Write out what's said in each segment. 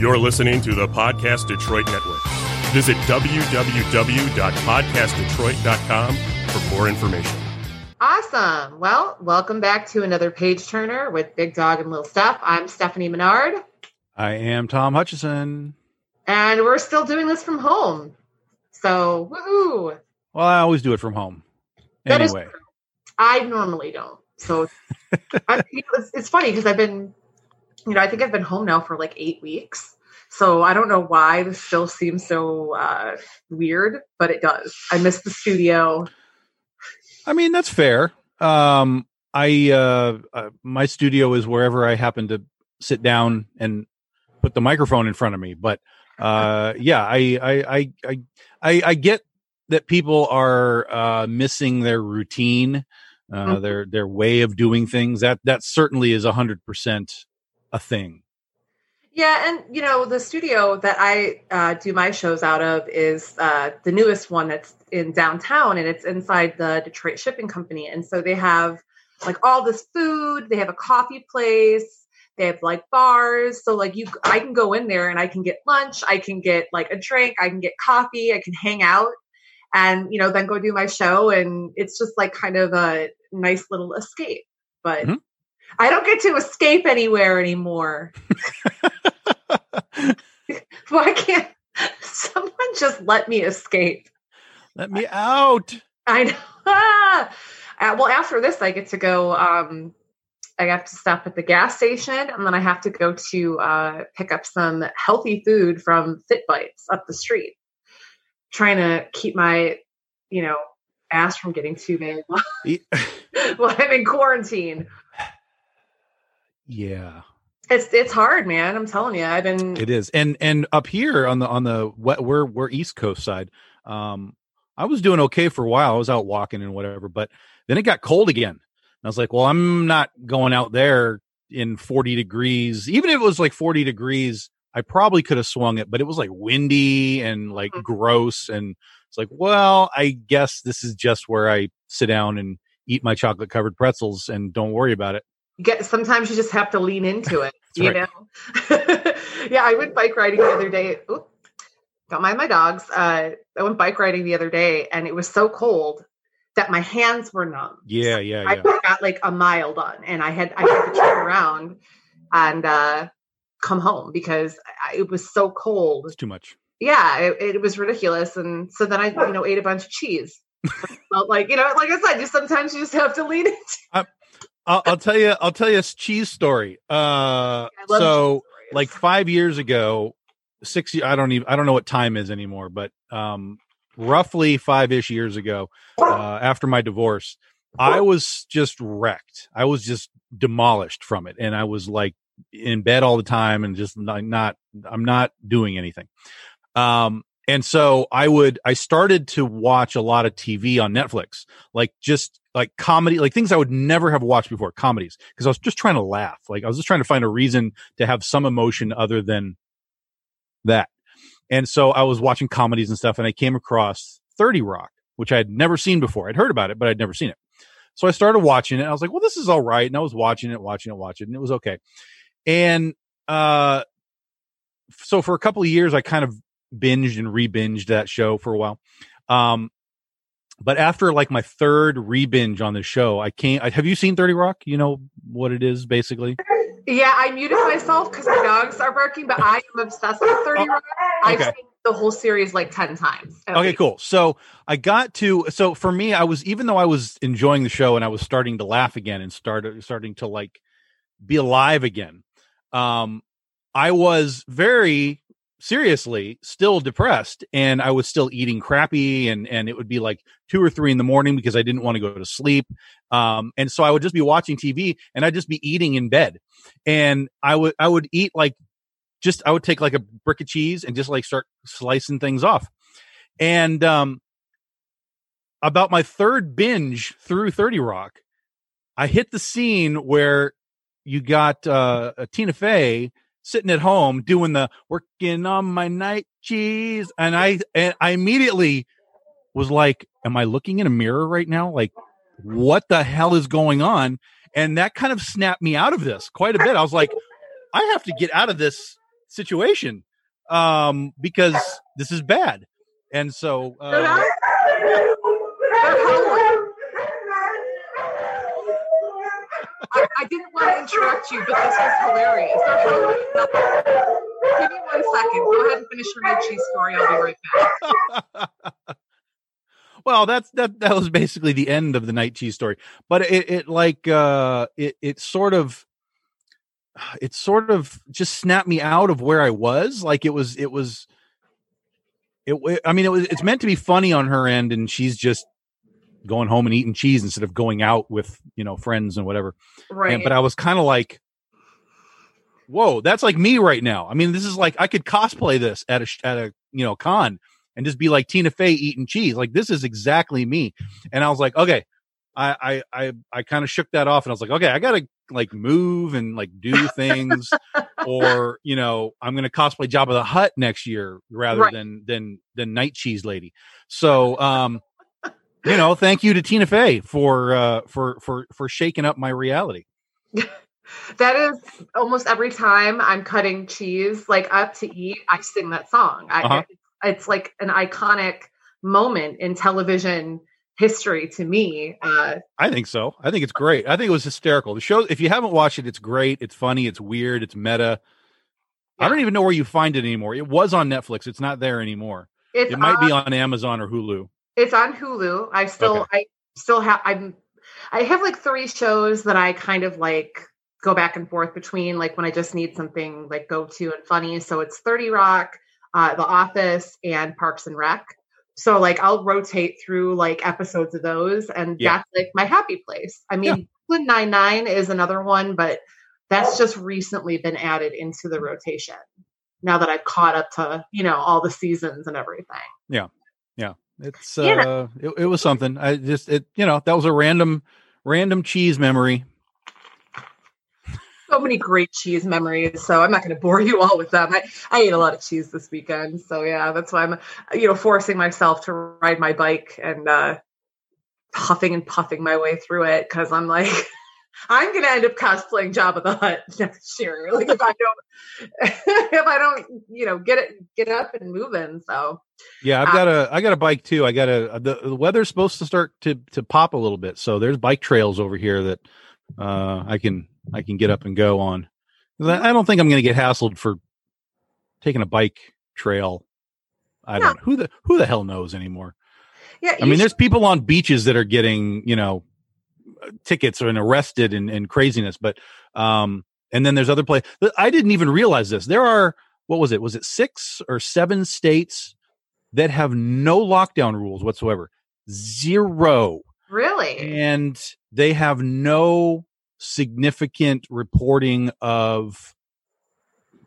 You're listening to the Podcast Detroit Network. Visit www.podcastdetroit.com for more information. Awesome. Well, welcome back to another page turner with Big Dog and Little Stuff. I'm Stefani Menard. I am Tom Hutchison. And we're still doing this from home. So, woohoo. Well, I always do it from home. That is Anyway, true. I normally don't. So, I, you know, it's, it's funny because I've been, you know, I think I've been home now for like eight weeks. So I don't know why this still seems so uh, weird, but it does. I miss the studio. I mean that's fair. Um, I uh, uh, my studio is wherever I happen to sit down and put the microphone in front of me. But uh, yeah, I I I I I, I get that people are uh, missing their routine, uh, Mhm. their their way of doing things. That that certainly is a hundred percent a thing. Yeah, and you know the studio that I uh, do my shows out of is uh, the newest one that's in downtown, and it's inside the Detroit Shipping Company. And so they have like all this food. They have a coffee place. They have like bars. So like you, I can go in there and I can get lunch. I can get like a drink. I can get coffee. I can hang out, and you know then go do my show. And it's just like kind of a nice little escape. But Mhm. I don't get to escape anywhere anymore. Why can't someone just let me escape? Let me out. I know. Ah! Uh, well, after this, I get to go. Um, I have to stop at the gas station, and then I have to go to uh, pick up some healthy food from Fit Bites up the street. Trying to keep my, you know, ass from getting too big while, while I'm in quarantine. Yeah. It's it's hard, man. I'm telling you. I've been. It is, and and up here on the on the we- we're we're East Coast side. Um, I was doing okay for a while. I was out walking and whatever, but then it got cold again. And I was like, well, I'm not going out there in 40 degrees. Even if it was like 40 degrees, I probably could have swung it, but it was like windy and like Mhm. gross. And it's like, well, I guess this is just where I sit down and eat my chocolate covered pretzels and don't worry about it. Get sometimes you just have to lean into it you right. know yeah i went bike riding the other day Oop, don't mind my dogs uh, i went bike riding the other day and it was so cold that my hands were numb Yeah, yeah, i yeah. got like a mile done and i had i had to turn around and uh come home because I, it was so cold It's too much. yeah it, it was ridiculous and so then i you know ate a bunch of cheese Felt like you know like i said you sometimes you just have to lean into I'll, I'll tell you. I'll tell you a cheese story. Uh, so cheese like five years ago, six. I don't even. I don't know what time is anymore, but um, roughly five ish years ago, uh, after my divorce, I was just wrecked. I was just demolished from it, and I was like in bed all the time, and just not. not I'm not doing anything. Um, and so I would. I started to watch a lot of TV on Netflix, like just like comedy, like things I would never have watched before, comedies, because I was just trying to laugh. Like I was just trying to find a reason to have some emotion other than that. And so I was watching comedies and stuff, and I came across 30 Rock, which I had never seen before. I'd heard about it, but I'd never seen it. So I started watching it. I was like, well, this is all right. And I was watching it, watching it, watching it, and it was okay. And uh, so for a couple of years, I kind of binged and re-binged that show for a while. Um, but after like my third re-binge on the show, I can't. I, have you seen Thirty Rock? You know what it is, basically. Yeah, I muted myself because my dogs are barking, but I am obsessed with 30 Oh, Rock. I've okay. seen the whole series like 10 times. Okay, least. cool. So I got to so for me, I was even though I was enjoying the show and I was starting to laugh again and started starting to like be alive again. Um, I was very seriously still depressed and I was still eating crappy and and it would be like two or three in the morning because I didn't want to go to sleep. Um, and so I would just be watching TV and I'd just be eating in bed. And I would I would eat like just I would take like a brick of cheese and just like start slicing things off. And um about my third binge through 30 Rock, I hit the scene where you got uh Tina Fey sitting at home doing the working on my night cheese and I and I immediately was like am I looking in a mirror right now? Like what the hell is going on? And that kind of snapped me out of this quite a bit. I was like I have to get out of this situation um, because this is bad. And so, uh, They're howling. I, I didn't want to interrupt you, but this was hilarious. Give me one second. Go ahead and finish your red cheese story. I'll be right back. well, that's that. That was basically the end of the night cheese story. But it, it like, uh, it, it sort of, it sort of just snapped me out of where I was. Like it was, it was, it- I mean, it was. It's meant to be funny on her end, and she's just going home and eating cheese instead of going out with you know friends and whatever. Right. And, but I was kind of like, whoa, that's like me right now. I mean, this is like I could cosplay this at a at a you know con and just be like Tina Fey eating cheese. Like this is exactly me. And I was like, okay, I I I, I kind of shook that off, and I was like, okay, I gotta like move and like do things, or you know, I'm gonna cosplay Jabba the Hutt next year rather Right. than than than Night Cheese Lady. So um. You know, thank you to Tina Fey for uh for for for shaking up my reality. that is almost every time I'm cutting cheese, like up to eat, I sing that song. I, Uh-huh. It's like an iconic moment in television history to me. Uh, I think so. I think it's great. I think it was hysterical. The show, if you haven't watched it, it's great. It's funny. It's weird. It's meta. I don't even know where you find it anymore. It was on Netflix. It's not there anymore. it's It might on, be on Amazon or Hulu. It's on Hulu. I still, I still have. I'm. I have like three shows that I kind of like go back and forth between. Like when I just need something like go to and funny. So it's Thirty Rock, uh, The Office, and Parks and Rec. So like I'll rotate through like episodes of those, and Yeah. that's like my happy place. I mean, Brooklyn Nine Nine is another one, but that's just recently been added into the rotation. Now that I've caught up to you know all the seasons and everything. It's You uh, it, it was something. I just it you know that was a random random cheese memory. so many great cheese memories. So I'm not going to bore you all with them. I, I ate a lot of cheese this weekend. So yeah, that's why I'm, you know, forcing myself to ride my bike and uh, huffing and puffing my way through it because I'm like, I'm going to end up cosplaying Jabba the Hutt next year. Like if I don't, if I don't, you know, get it, get up and moving. So Yeah, I've got a I got a bike too. I got a the, the weather's supposed to start to to pop a little bit. So there's bike trails over here that uh I can I can get up and go on. I don't think I'm going to get hassled for taking a bike trail. I don't who the who the hell knows anymore. yeah, I mean, there's people on beaches that are getting, you know, tickets and arrested and, and craziness, but um and then there's other places. I didn't even realize this. There are what was it? Was it six or seven states that have no lockdown rules whatsoever? Zero. really, And they have no significant reporting of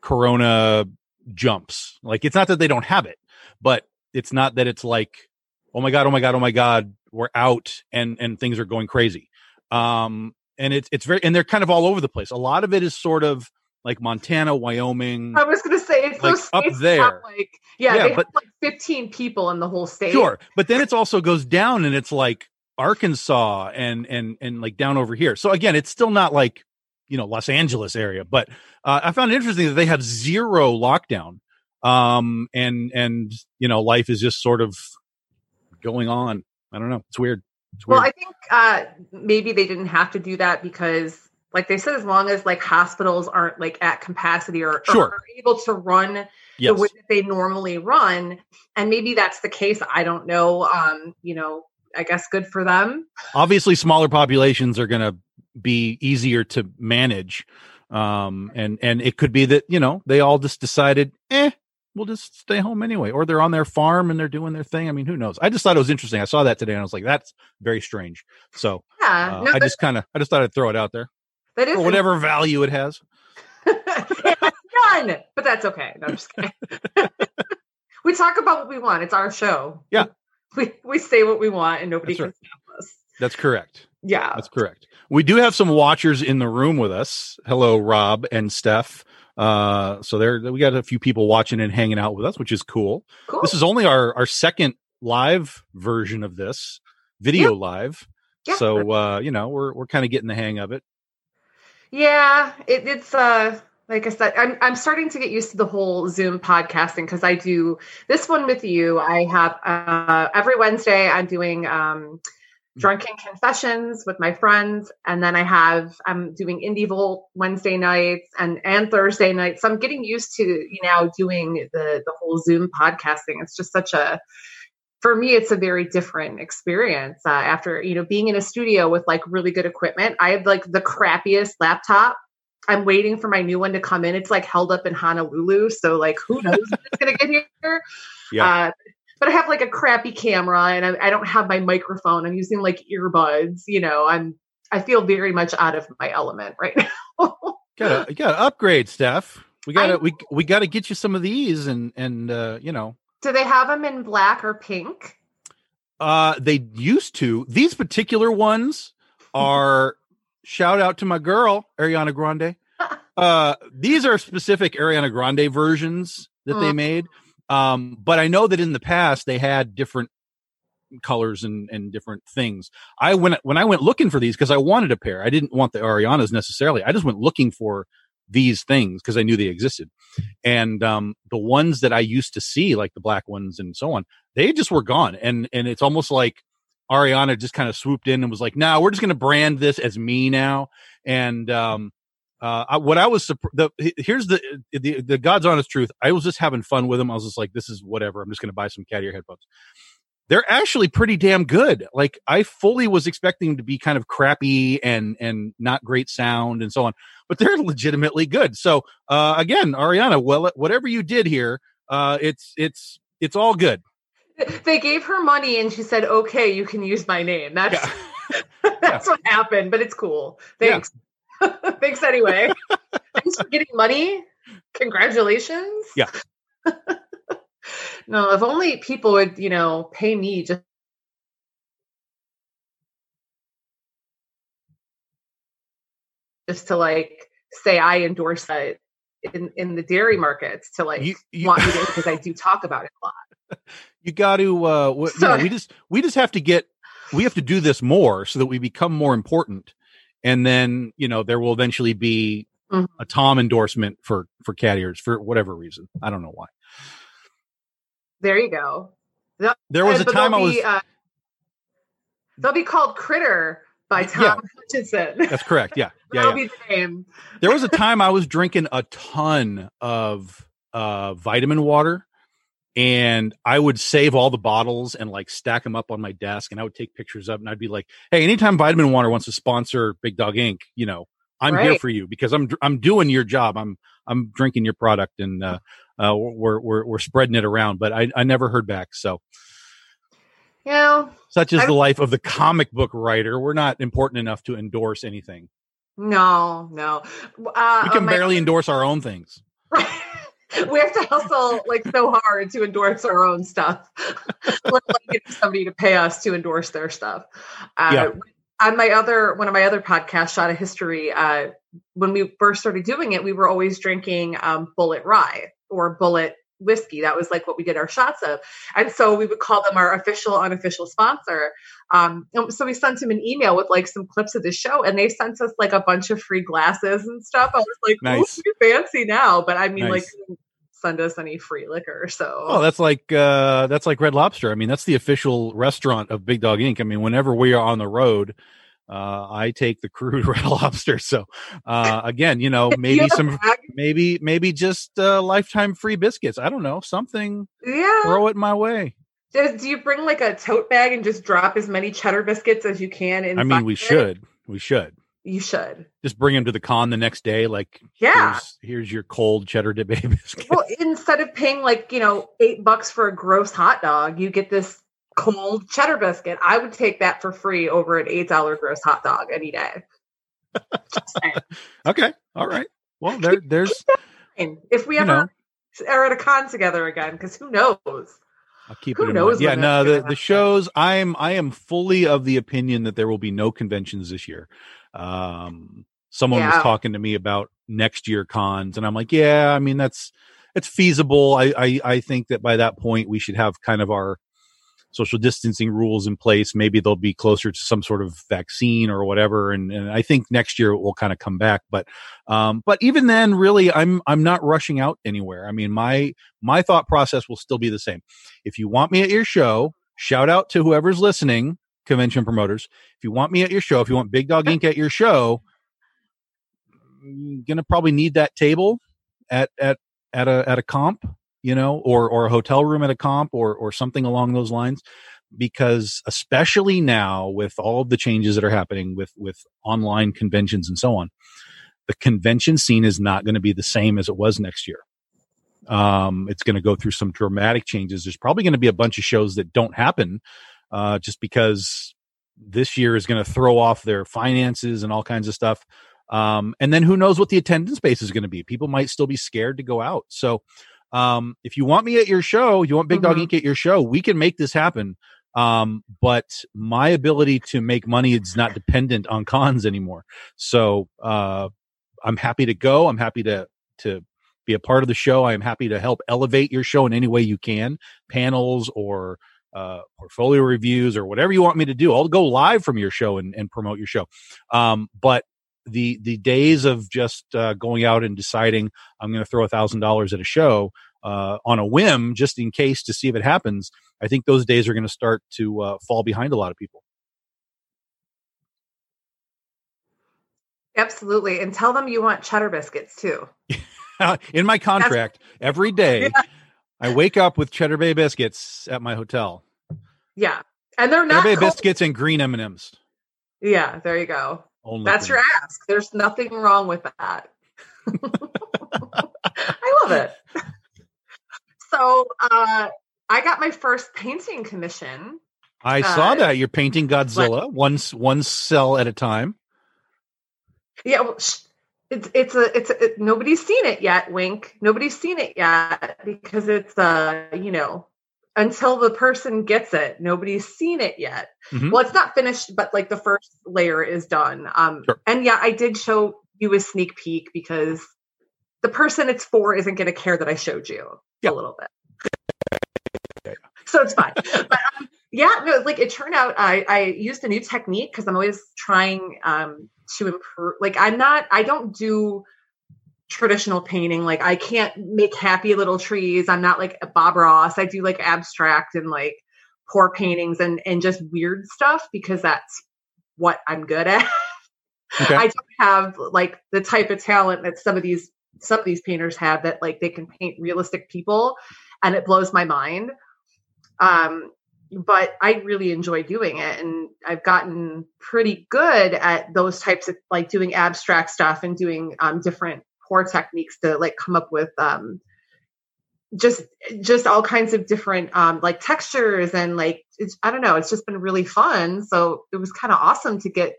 corona jumps. Like it's not that they don't have it, but it's not that it's like, oh my god, oh my god, oh my god, we're out and and things are going crazy. Um and it's it's very and they're kind of all over the place. A lot of it is sort of like Montana, Wyoming. I was going to say it's like, those up that have, there. like yeah, Yeah, they but- have like 15 people in the whole state. Sure, but then it also goes down and it's like Arkansas and and and like down over here. So again, it's still not like you know Los Angeles area, but uh, I found it interesting that they have zero lockdown, um, and and you know life is just sort of going on. I don't know. It's weird. Well, I think uh, maybe they didn't have to do that because, like they said, as long as like hospitals aren't like at capacity or, or Sure. are able to run the way that they normally run, and maybe that's the case. I don't know. Um, you know, I guess good for them. Obviously, smaller populations are going to be easier to manage, um, and and it could be that you know they all just decided, eh, we'll just stay home anyway, or they're on their farm and they're doing their thing. I mean, who knows? I just thought it was interesting. I saw that today and I was like, that's very strange. So Yeah, uh, no, I just kind of, I just thought I'd throw it out there that is whatever value it has. none, but that's okay. No, I'm just kidding. we talk about what we want. It's our show. Yeah. we we say what we want, and nobody That's can right. stop us. That's correct. Yeah, That's correct. We do have some watchers in the room with us. Hello, Rob and Steph. Uh, so there, we got a few people watching and hanging out with us, which is cool. cool. This is only our our second live version of this video live. Yeah. So uh, you know, we're we're kind of getting the hang of it. Yeah, it, it's uh like I said, I'm I'm starting to get used to the whole Zoom podcasting because I do this one with you. I have uh, every Wednesday I'm doing um, drunken confessions with my friends, and then I have I'm doing Indie Volt Wednesday nights and and Thursday nights. So I'm getting used to you know doing the the whole Zoom podcasting. It's just such a for me it's a very different experience uh, after you know being in a studio with like really good equipment i have like the crappiest laptop I'm waiting for my new one to come in. It's like held up in Honolulu, so like who knows when it's gonna get here. Yeah. Uh, but I have like a crappy camera, and I, I don't have my microphone. I'm using like earbuds. You know, I'm I feel very much out of my element right now. gotta you gotta upgrade, Steph. We gotta we we gotta get you some of these, and and uh, you know. Do they have them in black or pink? Uh, they used to. These particular ones are shout out to my girl Ariana Grande. Uh, these are specific Ariana Grande versions that they made. Um, but I know that in the past they had different colors and, and different things. I went when I went looking for these because I wanted a pair. I didn't want the Arianas necessarily. I just went looking for these things because I knew they existed. And um, the ones that I used to see, like the black ones and so on, they just were gone. And and it's almost like Ariana just kind of swooped in and was like, "No, nah, we're just going to brand this as me now." And um, uh, I, what I was the here's the, the the God's honest truth. I was just having fun with them. I was just like, "This is whatever." I'm just going to buy some cat ear headphones. They're actually pretty damn good. Like I fully was expecting them to be kind of crappy and and not great sound and so on, but they're legitimately good. So uh, again, Ariana, well, whatever you did here, uh, it's it's it's all good they gave her money and she said, "Okay, you can use my name." That's yeah. that's yeah. what happened, but it's cool. Thanks. Thanks anyway. Thanks for getting money. Congratulations. Yeah. no, if only people would, you know, pay me just just to like say I endorse that in in the dairy markets to like you, you, want me to because I do talk about it a lot. You got to uh w- you know, we just we just have to get we have to do this more so that we become more important and then, you know, there will eventually be mm-hmm. a Tom endorsement for for cat ears for whatever reason. I don't know why. There you go. There was and, a time I was uh, they'll be called Critter by Tom yeah. Hutchinson. That's correct. Yeah. Yeah. That'll yeah. be the name. there was a time I was drinking a ton of uh, vitamin water and I would save all the bottles and like stack them up on my desk and I would take pictures of and I'd be like, Hey, anytime vitamin water wants to sponsor Big Dog Ink., you know, I'm right. here for you because I'm, I'm doing your job. I'm, I'm drinking your product and, uh, uh, we're, we're, we're spreading it around, but I, I never heard back. So, you know, such is the life of the comic book writer. We're not important enough to endorse anything. No, no. Uh, we can barely my- endorse our own things. We have to hustle like so hard to endorse our own stuff. Let get somebody to pay us to endorse their stuff. Uh, yeah. On my other one of my other podcasts, Shot of History, uh, when we first started doing it, we were always drinking um, Bulleit Rye or Bulleit whiskey. That was like what we did our shots of. And so we would call them our official, unofficial sponsor. Um, so we sent him an email with like some clips of the show and they sent us like a bunch of free glasses and stuff. I was like, nice. fancy now. But I mean, nice. like, send us any free liquor. So Oh, that's like uh that's like Red Lobster. I mean, that's the official restaurant of Big Dog Ink. I mean, whenever we are on the road, uh, I take the crude red lobster. So, uh, again, you know, maybe some, maybe, maybe just uh, lifetime free biscuits. I don't know, something. Yeah. Throw it my way. Do, do you bring like a tote bag and just drop as many cheddar biscuits as you can? In I mean, we it? should. We should. You should just bring them to the con the next day. Like, yeah, here's, here's your cold cheddar bay biscuit. Well, instead of paying like you know eight bucks for a gross hot dog, you get this cold cheddar biscuit. I would take that for free over an eight dollar gross hot dog any day. okay, all right. Well, there, there's if we ever know. are at a con together again, because who knows? I'll keep who it in knows mind. Yeah, no, the, the shows. I am I am fully of the opinion that there will be no conventions this year. Um, someone yeah. was talking to me about next year cons, and I'm like, yeah, I mean that's it's feasible. I, I I think that by that point we should have kind of our social distancing rules in place. Maybe they'll be closer to some sort of vaccine or whatever. And, and I think next year it will kind of come back. But, um, but even then, really, I'm, I'm not rushing out anywhere. I mean, my, my thought process will still be the same. If you want me at your show, shout out to whoever's listening, convention promoters. If you want me at your show, if you want Big Dog Ink. at your show, you're gonna probably need that table at at at a at a comp you know, or or a hotel room at a comp or or something along those lines because especially now with all of the changes that are happening with with online conventions and so on the convention scene is not going to be the same as it was next year. Um, it's going to go through some dramatic changes. There's probably going to be a bunch of shows that don't happen uh, just because this year is going to throw off their finances and all kinds of stuff. Um, and then who knows what the attendance base is going to be. People might still be scared to go out. So um, if you want me at your show, you want Big Dog mm-hmm. Ink. at your show, we can make this happen. Um, but my ability to make money is not dependent on cons anymore. So, uh, I'm happy to go. I'm happy to, to be a part of the show. I am happy to help elevate your show in any way you can, panels or, uh, portfolio reviews or whatever you want me to do. I'll go live from your show and, and promote your show. Um, but the the days of just uh, going out and deciding I'm going to throw a thousand dollars at a show uh, on a whim just in case to see if it happens, I think those days are going to start to uh, fall behind a lot of people. Absolutely, and tell them you want cheddar biscuits too. in my contract, That's, every day yeah. I wake up with cheddar bay biscuits at my hotel. Yeah, and they're not cheddar bay cold. biscuits and green M and M's. Yeah, there you go. Only That's thing. your ask. There's nothing wrong with that. I love it. So uh, I got my first painting commission. I uh, saw that you're painting Godzilla like, one one cell at a time. Yeah, well, it's it's a it's a, it, nobody's seen it yet. Wink. Nobody's seen it yet because it's uh you know until the person gets it. Nobody's seen it yet. Mm-hmm. well it's not finished but like the first layer is done. Um sure. and yeah i did show you a sneak peek because the person it's for isn't going to care that i showed you a little bit. So it's fine. But um, yeah no like it turned out i i used a new technique because i'm always trying um to improve like i'm not i don't do traditional painting. Like I can't make happy little trees. I'm not like Bob Ross. I do like abstract and like pour paintings and and just weird stuff because that's what I'm good at. Okay. I don't have like the type of talent that some of these some of these painters have that like they can paint realistic people and it blows my mind. Um but I really enjoy doing it and I've gotten pretty good at those types of like doing abstract stuff and doing um different core techniques to like come up with um, just just all kinds of different um, like textures and like I don't know. It's just been really fun. So it was kind of awesome to get.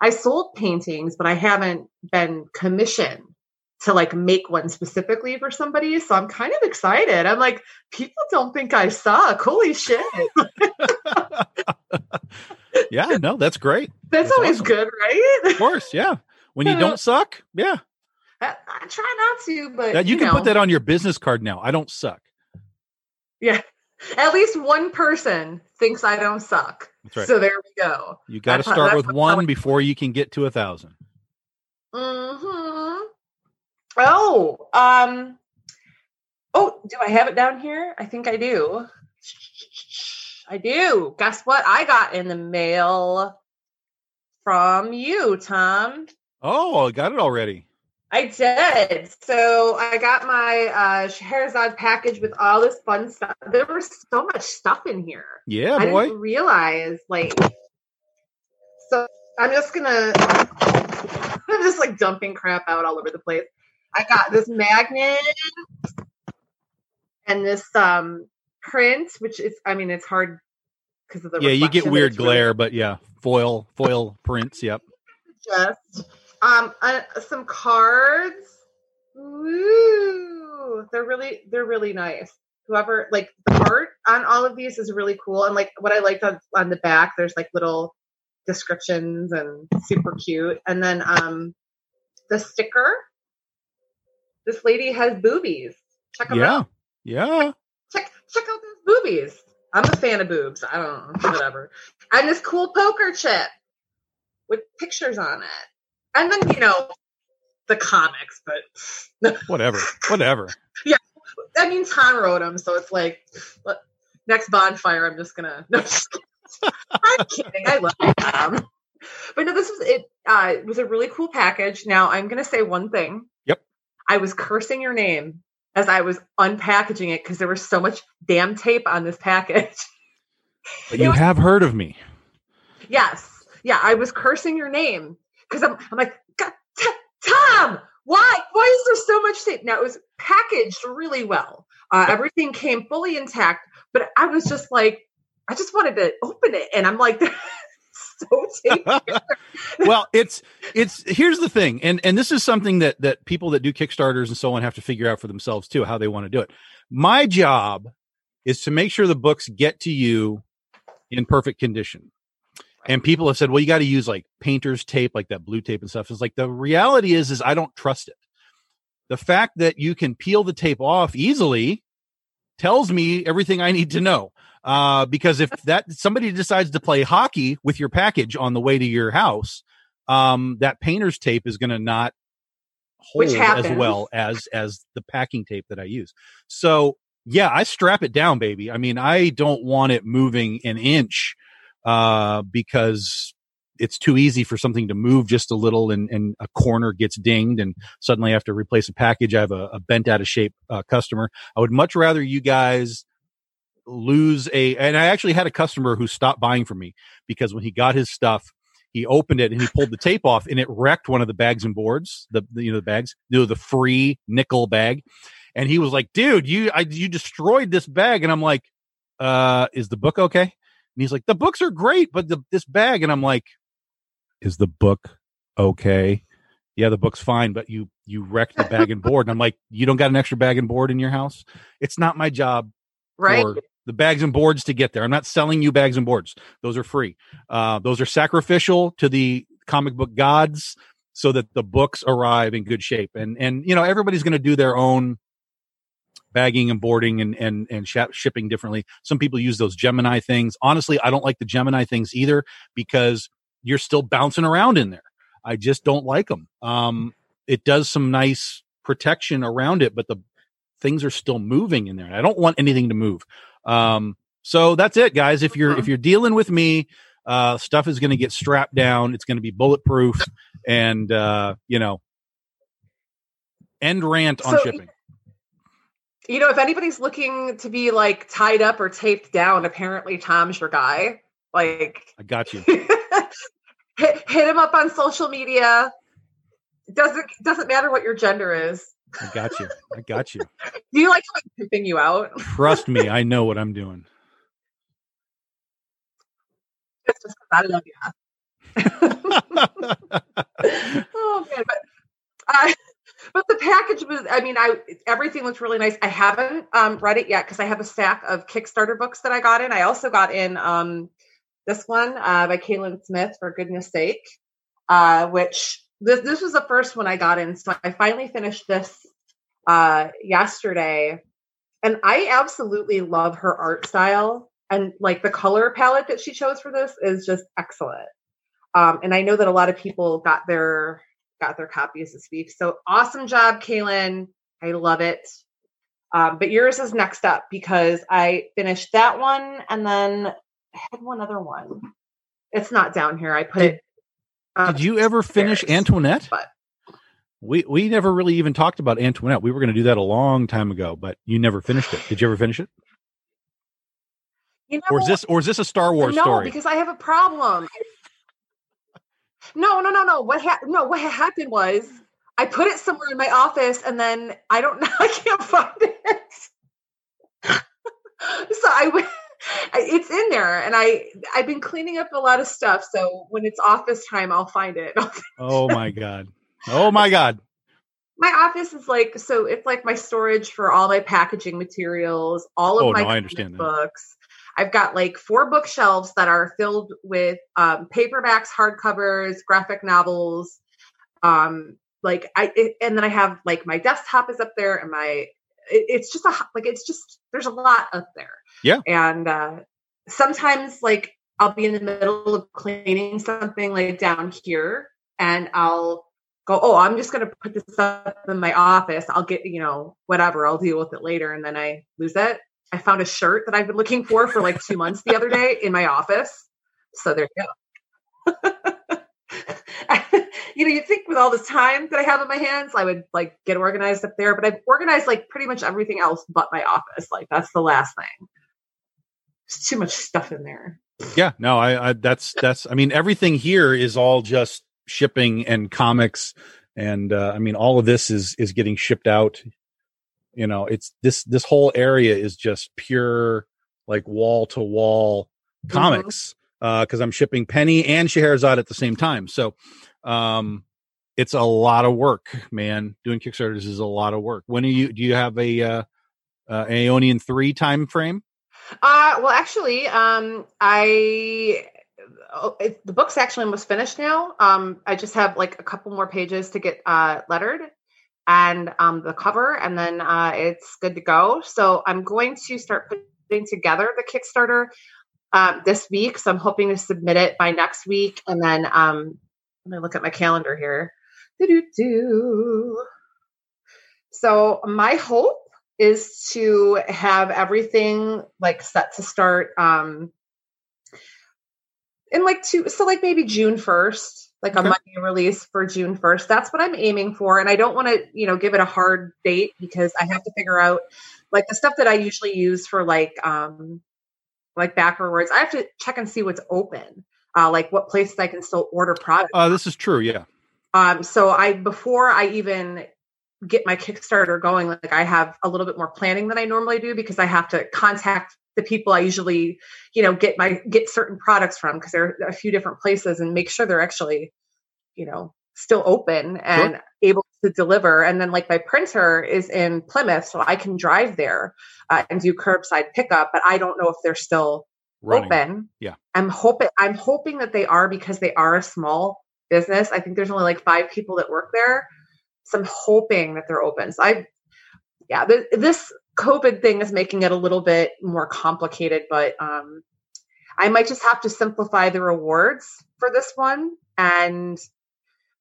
I sold paintings, but I haven't been commissioned to like make one specifically for somebody. So I'm kind of excited. I'm like, people don't think I suck. Holy shit. yeah, no, that's great. That's, that's always awesome. good, right? Of course, yeah. When you don't suck, yeah, I, I try not to, but you, you, can know. put that on your business card now. I don't suck. Yeah. At least one person thinks I don't suck. Right. So there we go. You got to start with one before you can get to a thousand. Hmm. Oh. Um. Oh, do I have it down here? I think I do. I do. Guess what? I got in the mail from you, Tom. Oh, I got it already. I did. So I got my uh Scheherazade package with all this fun stuff. There was so much stuff in here. Yeah, I boy. didn't realize like so I'm just gonna I'm just like dumping crap out all over the place. I got this magnet and this um print, which is I mean it's hard because of the Yeah, you get weird glare, really- but yeah, foil foil prints, yep. Just um, uh, some cards. Ooh, they're really they're really nice. Whoever like the art on all of these is really cool, and like what I liked on on the back, there's like little descriptions and super cute. And then um, the sticker. This lady has boobies. Check them yeah. out. Yeah. Check check out those boobies. I'm a fan of boobs. I don't know, whatever. and this cool poker chip with pictures on it. And then, you know, the comics, but whatever, whatever. yeah. I mean, Tom wrote them, so it's like, next bonfire, I'm just gonna. No, I'm kidding. I love Tom. But no, this was it. Uh, it was a really cool package. Now I'm gonna say one thing. Yep. I was cursing your name as I was unpackaging it because there was so much damn tape on this package. But you was, have heard of me. Yes. Yeah, I was cursing your name because I'm, I'm like, Tom, why? Why is there so much tape? Now it was packaged really well. Uh, everything came fully intact, but I was just like, I just wanted to open it, and I'm like, so well, it's it's here's the thing, and and this is something that that people that do Kickstarters and so on have to figure out for themselves too, how they want to do it. My job is to make sure the books get to you in perfect condition. And people have said, well, you got to use like painter's tape, like that blue tape and stuff. It's like the reality is, is I don't trust it. The fact that you can peel the tape off easily tells me everything I need to know. Uh, because if that somebody decides to play hockey with your package on the way to your house, um, that painter's tape is going to not hold as well as as the packing tape that I use. So yeah, I strap it down, baby. I mean, I don't want it moving an inch uh, because it's too easy for something to move just a little and, and a corner gets dinged and suddenly I have to replace a package. I have a, a bent out of shape uh, customer. I would much rather you guys lose a, and I actually had a customer who stopped buying from me because when he got his stuff, he opened it and he pulled the tape off and it wrecked one of the bags and boards, the, the you know, the bags, you know, the free nickel bag. And he was like, dude, you, I, you destroyed this bag. And I'm like, uh, is the book okay? And he's like, the books are great, but the, this bag. And I'm like, is the book okay? Yeah, the book's fine, but you, you wrecked the bag and board. And I'm like, you don't got an extra bag and board in your house? It's not my job. Right. the bags and boards to get there. I'm not selling you bags and boards. Those are free. Uh, those are sacrificial to the comic book gods so that the books arrive in good shape. And, and, you know, everybody's going to do their own bagging and boarding and and and sh- shipping differently. Some people use those Gemini things. Honestly, I don't like the Gemini things either because you're still bouncing around in there. I just don't like them. Um, it does some nice protection around it, but the things are still moving in there. I don't want anything to move. Um, so that's it, guys. If you're if you're dealing with me, uh, stuff is going to get strapped down. It's going to be bulletproof, and uh, you know, end rant on so, shipping you know, if anybody's looking to be like tied up or taped down, apparently Tom's your guy. Like, I got you. hit, hit him up on social media. Doesn't doesn't matter what your gender is. I got you. I got you. Do you like like pimping you out? Trust me, I know what I'm doing. It's just I love you. oh man, but I but the package was i mean i everything looks really nice. I haven't um, read it yet because i have a stack of kickstarter books that i got in. I also got in um, this one uh, by Kaylin Smith for goodness sake uh, which this this was the first one i got in. So i finally finished this uh, yesterday. And i absolutely love her art style. And like the color palette that she chose for this is just excellent. Um, and i know that a lot of people got their got their copies this week. So awesome job, Kaylin. I love it. Um, but yours is next up because I finished that one and then I had one other one. It's not down here. I put did, it. did you ever finish Antoinette? But we we never really even talked about Antoinette. We were going to do that a long time ago, but you never finished it. Did you ever finish it? You know, or is this or is this a Star Wars no, story? because I have a problem. No, no, no, no. What ha- no, what happened was I put it somewhere in my office and then I don't know, I can't find it. so I went it's in there and I I've been cleaning up a lot of stuff. So when it's office time, I'll find it. oh my god. Oh my god. My office is like so it's like my storage for all my packaging materials, all of oh, my no, I understand books. I've got like four bookshelves that are filled with um, paperbacks, hardcovers, graphic novels. Um, like I, it, and then I have like my desktop is up there and my it, it's just a like it's just there's a lot up there. Yeah. And uh, sometimes like I'll be in the middle of cleaning something like down here, and I'll go, oh, I'm just going to put this up in my office. I'll get you know whatever. I'll deal with it later, and then I lose it. I found a shirt that I've been looking for for like two months the other day in my office. So there you go. you know, you think with all this time that I have in my hands, I would like get organized up there, but I've organized like pretty much everything else but my office. Like that's the last thing. There's too much stuff in there. Yeah, no, I, I that's that's I mean everything here is all just shipping and comics and uh, I mean all of this is is getting shipped out. You know, it's this this whole area is just pure like wall to wall comics because uh, I'm shipping Penny and Scheherazade at the same time. So um, it's a lot of work, man. Doing Kickstarters is a lot of work. When are you? Do you have a uh, uh, Aeonian three time frame? Uh, well, actually, um, I oh, it, the book's actually almost finished now. Um, I just have like a couple more pages to get uh, lettered and um, the cover, and then uh, it's good to go. So I'm going to start putting together the Kickstarter um, this week. So I'm hoping to submit it by next week, and then um, let me look at my calendar here. So my hope is to have everything like set to start um in like two so like maybe June 1st, like okay. a Monday release for June 1st. That's what I'm aiming for. And I don't want to, you know, give it a hard date because I have to figure out like the stuff that I usually use for like um like backwards. I have to check and see what's open. Uh like what places I can still order products. Uh this is true, yeah. Um so I before I even get my Kickstarter going, like I have a little bit more planning than I normally do because I have to contact the people I usually, you know, get my get certain products from because there are a few different places and make sure they're actually, you know, still open and sure. able to deliver. And then like my printer is in Plymouth, so I can drive there uh, and do curbside pickup, but I don't know if they're still Running. open. Yeah. I'm hoping I'm hoping that they are because they are a small business. I think there's only like five people that work there. So I'm hoping that they're open. So I, yeah, th- this COVID thing is making it a little bit more complicated, but um, I might just have to simplify the rewards for this one. And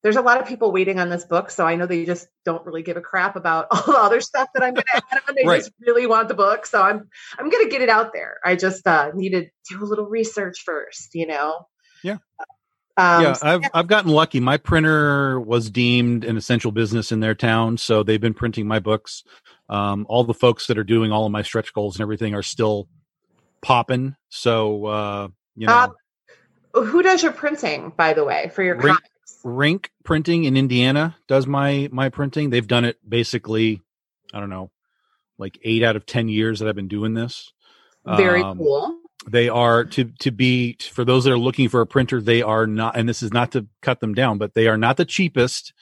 there's a lot of people waiting on this book, so I know they just don't really give a crap about all the other stuff that I'm going to add on. They right. just really want the book, so I'm I'm going to get it out there. I just uh, need to do a little research first, you know. Yeah. Um, yeah, I've yeah. I've gotten lucky. My printer was deemed an essential business in their town, so they've been printing my books. Um, all the folks that are doing all of my stretch goals and everything are still popping. So uh, you know, uh, who does your printing, by the way, for your Rink, Rink Printing in Indiana does my my printing. They've done it basically, I don't know, like eight out of ten years that I've been doing this. Very um, cool they are to to be for those that are looking for a printer they are not and this is not to cut them down but they are not the cheapest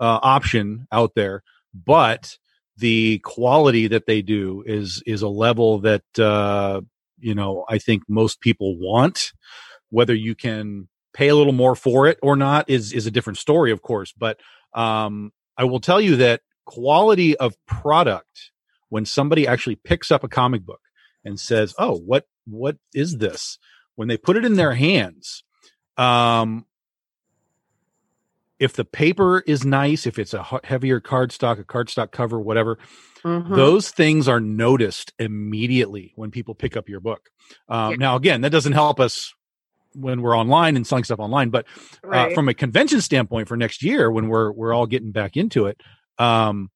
uh, option out there but the quality that they do is is a level that uh, you know i think most people want. Whether you can pay a little more for it or not is is a different story of course but um, i will tell you that quality of product when somebody actually picks up a comic book and says, "Oh, what what is this?" When they put it in their hands, um, if the paper is nice, if it's a heavier cardstock, a cardstock cover, whatever, mm-hmm. those things are noticed immediately when people pick up your book. Um, yeah. Now, again, that doesn't help us when we're online and selling stuff online, but uh, right. from a convention standpoint for next year, when we're we're all getting back into it, um,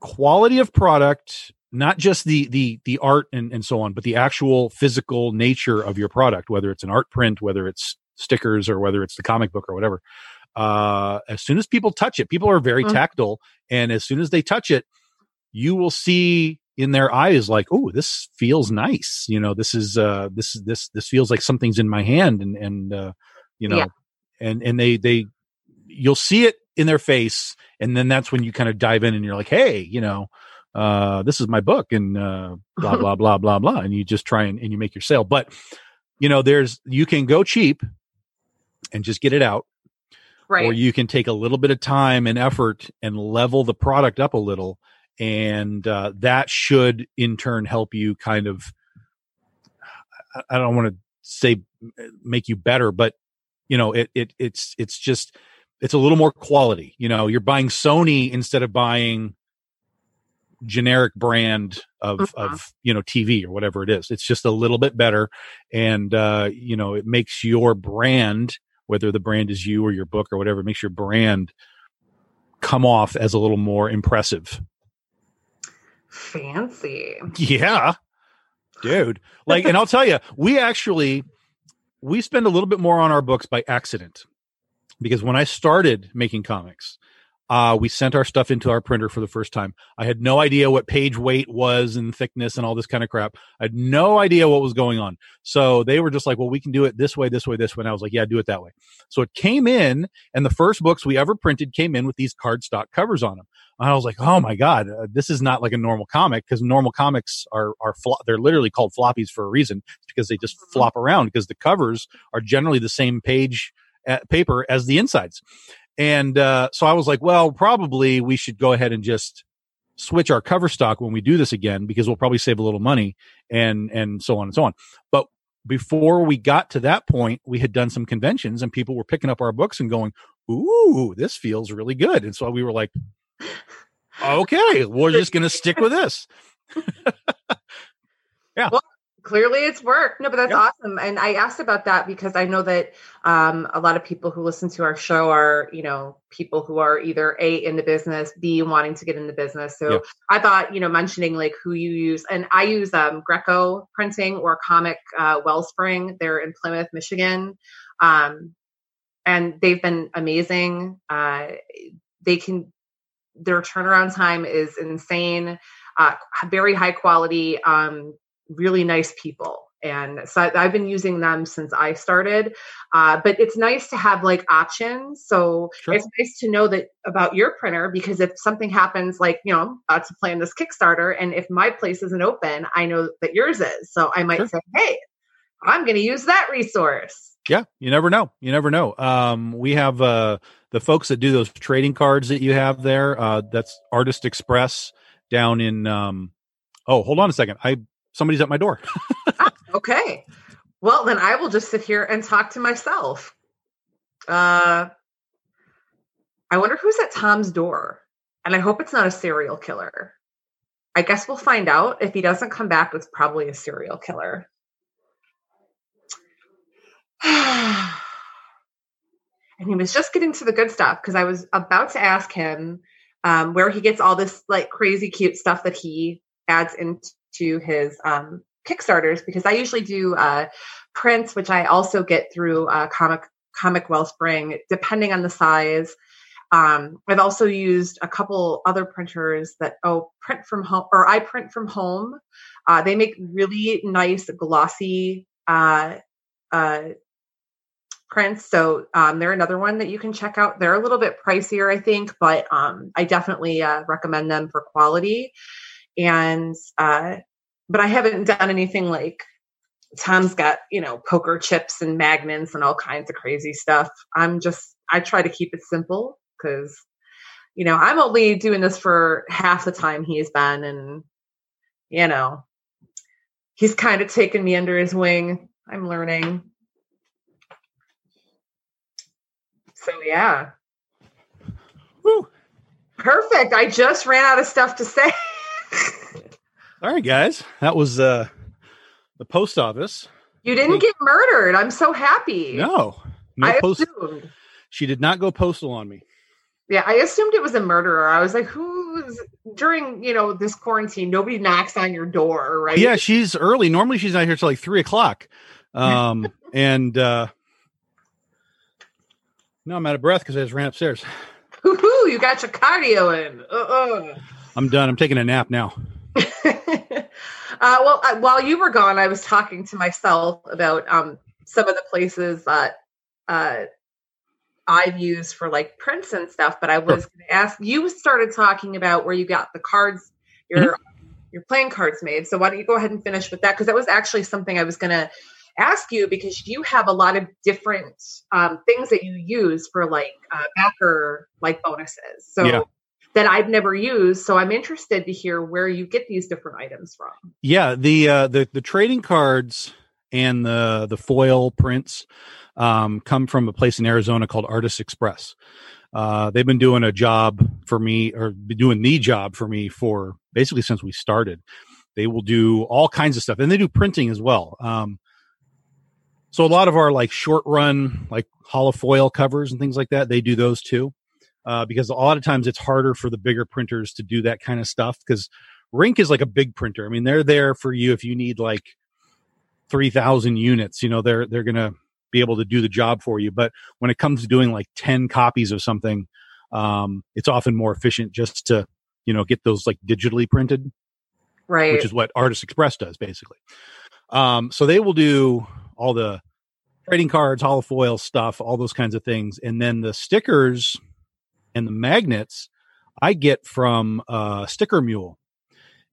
quality of product not just the the the art and, and so on but the actual physical nature of your product whether it's an art print whether it's stickers or whether it's the comic book or whatever uh as soon as people touch it people are very mm-hmm. tactile and as soon as they touch it you will see in their eyes like oh this feels nice you know this is uh this this this feels like something's in my hand and and uh you know yeah. and and they they you'll see it in their face and then that's when you kind of dive in and you're like hey you know uh, this is my book and uh, blah blah blah blah blah, and you just try and, and you make your sale. But you know, there's you can go cheap and just get it out, right? Or you can take a little bit of time and effort and level the product up a little and uh, that should in turn help you kind of. I- I don't want to say make you better, but you know, it it it's it's just it's a little more quality. You know, you're buying Sony instead of buying generic brand of Mhm. of you know TV or whatever it is. It's just a little bit better, and uh, you know, it makes your brand, whether the brand is you or your book or whatever, it makes your brand come off as a little more impressive. Fancy. Yeah. Dude. Like, and I'll tell you, we actually we spend a little bit more on our books by accident. Because when I started making comics, uh, we sent our stuff into our printer for the first time. I had no idea what page weight was and thickness and all this kind of crap. I had no idea what was going on. So they were just like, well, we can do it this way, this way, this way. And I was like, yeah, do it that way. So it came in, and the first books we ever printed came in with these cardstock covers on them. And I was like, oh my god, uh, this is not like a normal comic because normal comics are are flo- they're literally called floppies for a reason because they just Mhm. flop around because the covers are generally the same page uh, paper as the insides. And uh, so I was like, well, probably we should go ahead and just switch our cover stock when we do this again because we'll probably save a little money and and so on and so on. But before we got to that point, we had done some conventions and people were picking up our books and going, "Ooh, this feels really good." And so we were like, "Okay, we're just going to stick with this." Clearly, it's worked. No, but that's Yeah. awesome. And I asked about that because I know that um, a lot of people who listen to our show are, you know, people who are either A, in the business, B, wanting to get in the business. So Yeah. I thought, you know, mentioning like who you use, and I use um, Greko printing or Comic uh, Wellspring. They're in Plymouth, Michigan. Um, and they've been amazing. Uh, they can, their turnaround time is insane, uh, very high quality. Um, really nice people. And so I've been using them since I started. Uh, but it's nice to have like options. So Sure. it's nice to know that about your printer because if something happens, like, you know, about to plan this Kickstarter, and if my place isn't open, I know that yours is. So I might Sure. say, hey, I'm going to use that resource. Yeah, you never know. You never know. Um, we have uh, the folks that do those trading cards that you have there. Uh, that's Artist Express down in. Um, oh, hold on a second. I somebody's at my door. Okay. Well, then I will just sit here and talk to myself. Uh, I wonder who's at Tom's door. And I hope it's not a serial killer. I guess we'll find out. If he doesn't come back, it's probably a serial killer. and he was just getting to the good stuff because I was about to ask him um, where he gets all this like crazy cute stuff that he adds into his um, Kickstarters because I usually do uh, prints, which I also get through uh, Comic Comic Wellspring, depending on the size. Um, I've also used a couple other printers that oh print from home or I print from home. Uh, they make really nice glossy uh, uh, prints. So um, they're another one that you can check out. They're a little bit pricier, I think, but um, I definitely uh, recommend them for quality. And uh, but I haven't done anything like Tom's got, you know, poker chips and magnets and all kinds of crazy stuff. I'm just, I try to keep it simple because, you know, I'm only doing this for half the time he's been. And, you know, he's kind of taken me under his wing. I'm learning. So, yeah. Woo. Perfect. I just ran out of stuff to say. All right, guys, that was uh, the post office. you didn't get murdered. I'm so happy. No, no I post. assumed. She did not go postal on me. Yeah, I assumed it was a murderer. I was like, who's during, you know, this quarantine, nobody knocks on your door, right? Yeah, she's early. Normally, she's not here till like three o'clock. Um, and uh, no, I'm out of breath because I just ran upstairs. Hoo-hoo, you got your cardio in. Uh-uh. I'm done. I'm taking a nap now. uh, well, I, while you were gone, I was talking to myself about um, some of the places that uh, I've used for like prints and stuff. But I was going to ask you started talking about where you got the cards, your your playing cards made. So why don't you go ahead and finish with that? Because that was actually something I was going to ask you because you have a lot of different um, things that you use for like uh, backer like bonuses. So Yeah. That I've never used. So I'm interested to hear where you get these different items from. Yeah, the uh, the the trading cards and the the foil prints um, come from a place in Arizona called Artist Express. Uh, they've been doing a job for me, or doing the job for me for basically since we started. They will do all kinds of stuff, and they do printing as well. Um, so a lot of our like short run, like hollow foil covers and things like that, they do those too. Uh, because a lot of times it's harder for the bigger printers to do that kind of stuff because Rink is like a big printer. I mean, they're there for you if you need like three thousand units. You know, they're they're gonna be able to do the job for you. But when it comes to doing like ten copies of something, um, it's often more efficient just to you know get those like digitally printed, Right. which is what Artist Express does basically. Um, so they will do all the trading cards, holofoil stuff, all those kinds of things, and then the stickers and the magnets I get from uh, Sticker Mule,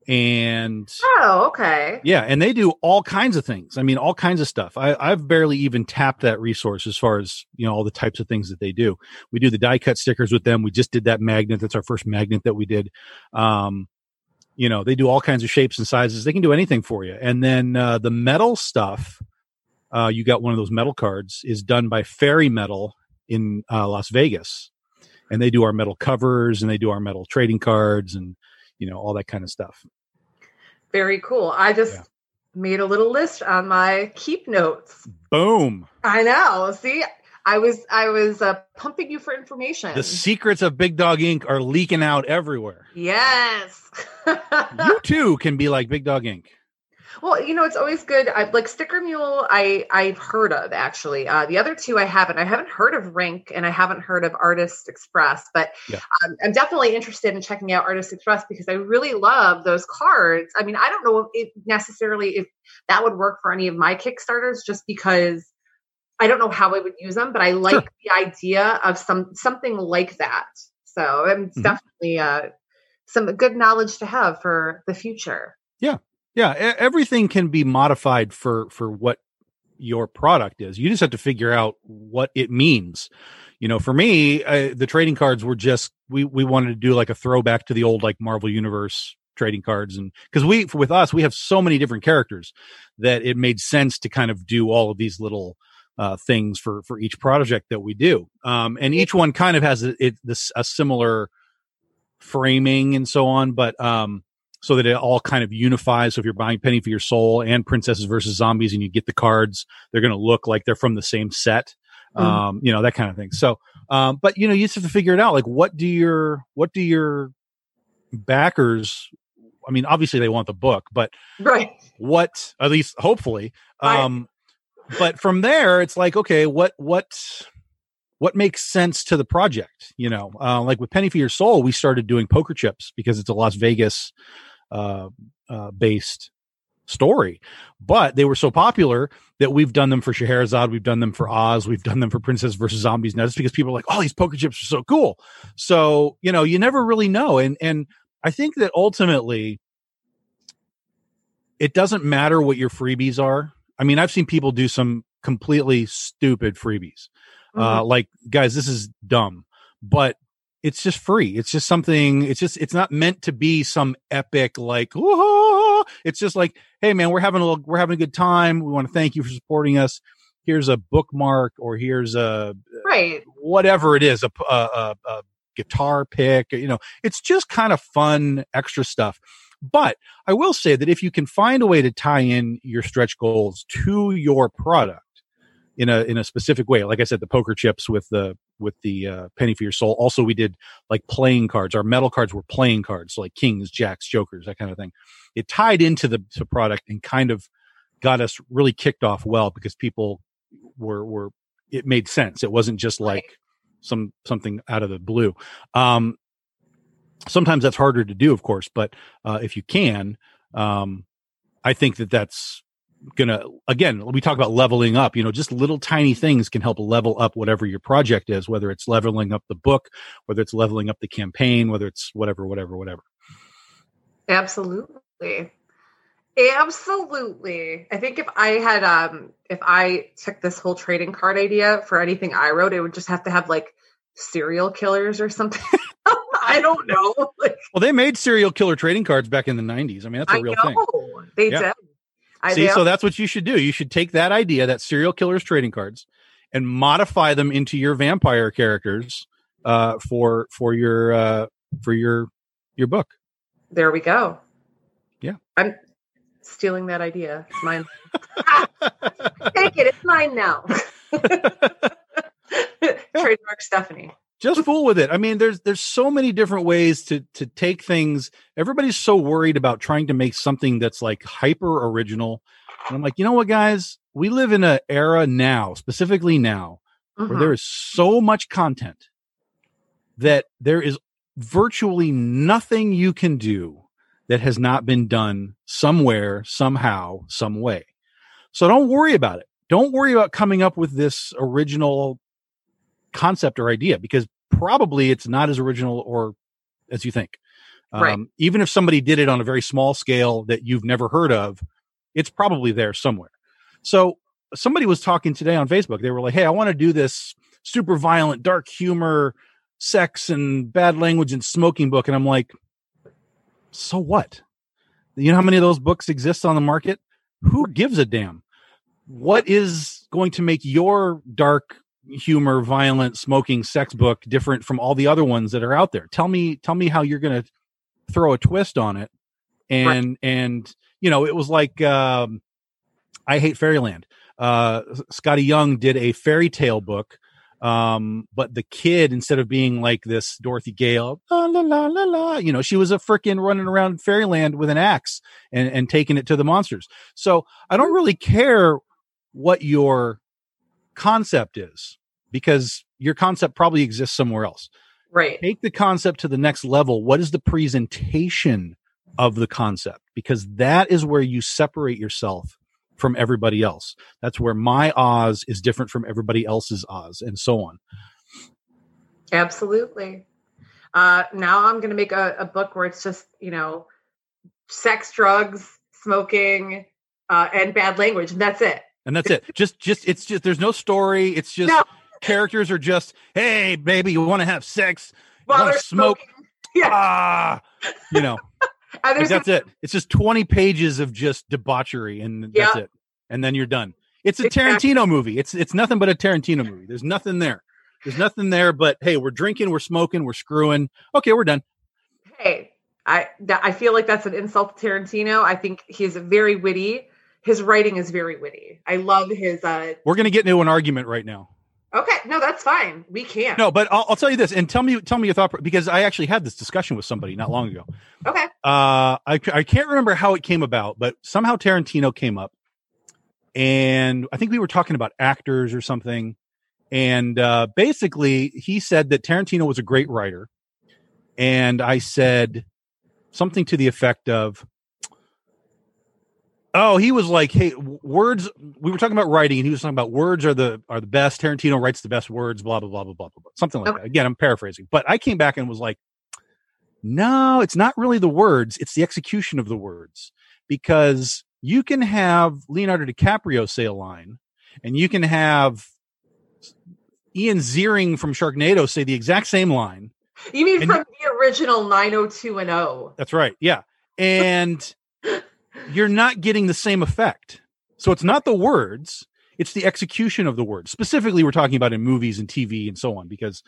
and oh, okay. yeah, and they do all kinds of things. I mean, all kinds of stuff. I, I've barely even tapped that resource as far as you know all the types of things that they do. We do the die cut stickers with them. We just did that magnet. That's our first magnet that we did. Um, you know, they do all kinds of shapes and sizes. They can do anything for you. And then uh, the metal stuff, uh, you got one of those metal cards, is done by Fairy Metal in uh, Las Vegas, and they do our metal covers and they do our metal trading cards and you know all that kind of stuff. Very cool. I just Yeah. made a little list on my keep notes. Boom. I know. See, I was I was uh, pumping you for information. The secrets of Big Dog Ink. are leaking out everywhere. yes. You too can be like Big Dog Inc. well, you know, it's always good. I like Sticker Mule. I I've heard of actually. Uh, the other two I haven't. I haven't heard of Rink and I haven't heard of Artist Express. But Yeah. um, I'm definitely interested in checking out Artist Express because I really love those cards. I mean, I don't know if necessarily if that would work for any of my Kickstarters, just because I don't know how I would use them. But I like Sure. the idea of some something like that. So it's Mhm. definitely uh, some good knowledge to have for the future. Yeah, e- everything can be modified for for what your product is. You just have to figure out what it means. You know, for me, uh, the trading cards were just we we wanted to do like a throwback to the old like Marvel Universe trading cards, and because we with us we have so many different characters that it made sense to kind of do all of these little uh, things for for each project that we do. Um, and each one kind of has a, it this a similar framing and so on, but um, so that it all kind of unifies. So if you're buying Penny for Your Soul and Princesses versus Zombies, and you get the cards, they're going to look like they're from the same set. Mhm. Um, you know that kind of thing. So, um, but you know, you just have to figure it out. Like, what do your what do your backers? I mean, obviously they want the book, but Right. what at least hopefully Right. um but from there it's like okay what what what makes sense to the project you know uh, like with penny for your soul we started doing poker chips because it's a las vegas uh, uh based story but they were so popular that we've done them for Scheherazade, we've done them for Oz, we've done them for Princess versus Zombies. Now, just because people are like, "Oh, these poker chips are so cool," so you know, you never really know. And and I think that ultimately, it doesn't matter what your freebies are. I mean, I've seen people do some completely stupid freebies. Uh, like, guys, this is dumb, but it's just free. It's just something. It's just. It's not meant to be some epic like. "Whoa." It's just like, hey, man, we're having a little, we're having a good time. We want to thank you for supporting us. Here's a bookmark, or here's a right. whatever it is a guitar pick. You know, it's just kind of fun, extra stuff. But I will say that if you can find a way to tie in your stretch goals to your product in a in a specific way, like I said, the poker chips with the with the uh, penny for your soul. Also, we did like playing cards. Our metal cards were playing cards, so like kings, jacks, jokers, that kind of thing. It tied into the, the product and kind of got us really kicked off well because people were were it made sense. It wasn't just like some something out of the blue. Um, sometimes that's harder to do, of course, but uh, if you can, um, I think that that's gonna again we talk about leveling up you know just little tiny things can help level up whatever your project is whether it's leveling up the book whether it's leveling up the campaign whether it's whatever whatever whatever Absolutely. Absolutely. I think if I had um if I took this whole trading card idea for anything I wrote, it would just have to have like serial killers or something. I don't know. Like, Well, they made serial killer trading cards back in the 90s. I mean, that's a real thing. they Yeah. did. I, See, so that's what you should do. You should take that idea, that serial killers trading cards, and modify them into your vampire characters uh, for for your uh, for your your book. there we go. Yeah. I'm stealing that idea. It's mine. Take it. It's mine now. Trademark Stefani. Just fool with it. I mean, there's there's so many different ways to to take things. Everybody's so worried about trying to make something that's like hyper original. And I'm like, you know what, guys? We live in an era now, specifically now, where Mhm. there is so much content that there is virtually nothing you can do that has not been done somewhere, somehow, some way. So don't worry about it. Don't worry about coming up with this original concept or idea because probably it's not as original or as you think. Um, Right. Even if somebody did it on a very small scale that you've never heard of, it's probably there somewhere. So somebody was talking today on Facebook. They were like, Hey, I want to do this super violent, dark humor, sex and bad language and smoking book. And I'm like, so what? You know how many of those books exist on the market? Who gives a damn? What is going to make your dark humor, violent, smoking sex book different from all the other ones that are out there? Tell me, tell me how you're going to throw a twist on it. And, and, you know, it was like, um, I hate fairyland. Uh, Skottie Young did a fairy tale book. Um, but the kid, instead of being like this Dorothy Gale, la la la la la, you know, she was a freaking running around fairyland with an axe and, and taking it to the monsters. So I don't really care what your concept is because your concept probably exists somewhere else. Right. Take the concept to the next level. What is the presentation of the concept? Because that is where you separate yourself from everybody else. That's where my Oz is different from everybody else's Oz and so on. Absolutely. Uh, now I'm going to make a, a book where it's just, you know, sex, drugs, smoking, uh, and bad language. And that's it. And that's it. Just, just, it's just, there's no story. It's just No. characters are just, hey, baby, you want to have sex? While wanna smoke? smoking. Yeah. Ah, you know, like that's it. It's just 20 pages of just debauchery and that's it. And then you're done. It's a Exactly. Tarantino movie. It's, it's nothing but a Tarantino movie. There's nothing there. There's nothing there, but hey, we're drinking, we're smoking, we're screwing. Okay, we're done. hey, I that, I feel like that's an insult to Tarantino. I think he's very witty. His writing is very witty. I love his. uh We're going to get into an argument right now. Okay, no, that's fine. We can. No, but I'll, I'll tell you this and tell me, tell me your thought because I actually had this discussion with somebody not long ago. Okay. Uh, I, I can't remember how it came about, but somehow Tarantino came up and I think we were talking about actors or something. And, uh, basically he said that Tarantino was a great writer. And I said something to the effect of, Oh, he was like, "Hey, words." We were talking about writing, and he was talking about words are the are the best. Tarantino writes the best words. Blah blah blah blah blah blah. blah. Something like Okay. that. Again, I'm paraphrasing, but I came back and was like, "No, it's not really the words. It's the execution of the words." Because you can have Leonardo DiCaprio say a line, and you can have Ian Ziering from Sharknado say the exact same line, You mean from the original 902 and oh? 0? That's right. Yeah. And you're not getting the same effect. So it's not the words, it's the execution of the words. Specifically, we're talking about in movies and TV and so on, because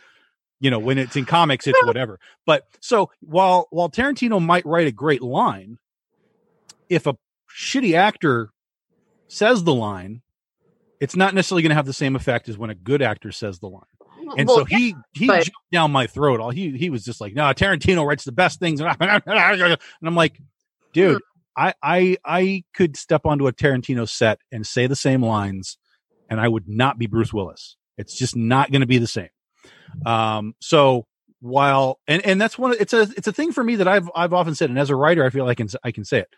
you know, when it's in comics, it's whatever. But so while while Tarantino might write a great line, if a shitty actor says the line, it's not necessarily going to have the same effect as when a good actor says the line. And Well, so he he but- jumped down my throat. All he he was just like, no, Tarantino writes the best things, and I'm like, dude, I I I could step onto a Tarantino set and say the same lines, and I would not be Bruce Willis. It's just not going to be the same. Um, so while and and that's one. of, It's a it's a thing for me that I've I've often said, and as a writer, I feel like I can I can say it.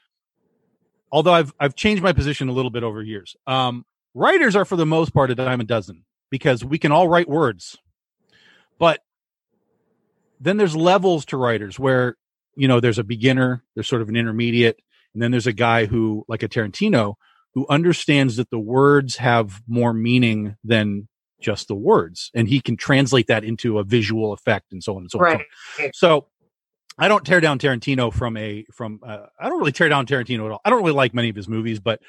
Although I've I've changed my position a little bit over years. Um, writers are for the most part a dime a dozen because we can all write words. But then there's levels to writers where, you know, there's a beginner, there's sort of an intermediate, and then there's a guy who, like a Tarantino, who understands that the words have more meaning than just the words. And he can translate that into a visual effect and so on and so on. so on. So I don't tear down Tarantino from a from uh, I don't really tear down Tarantino at all. I don't really like many of his movies, but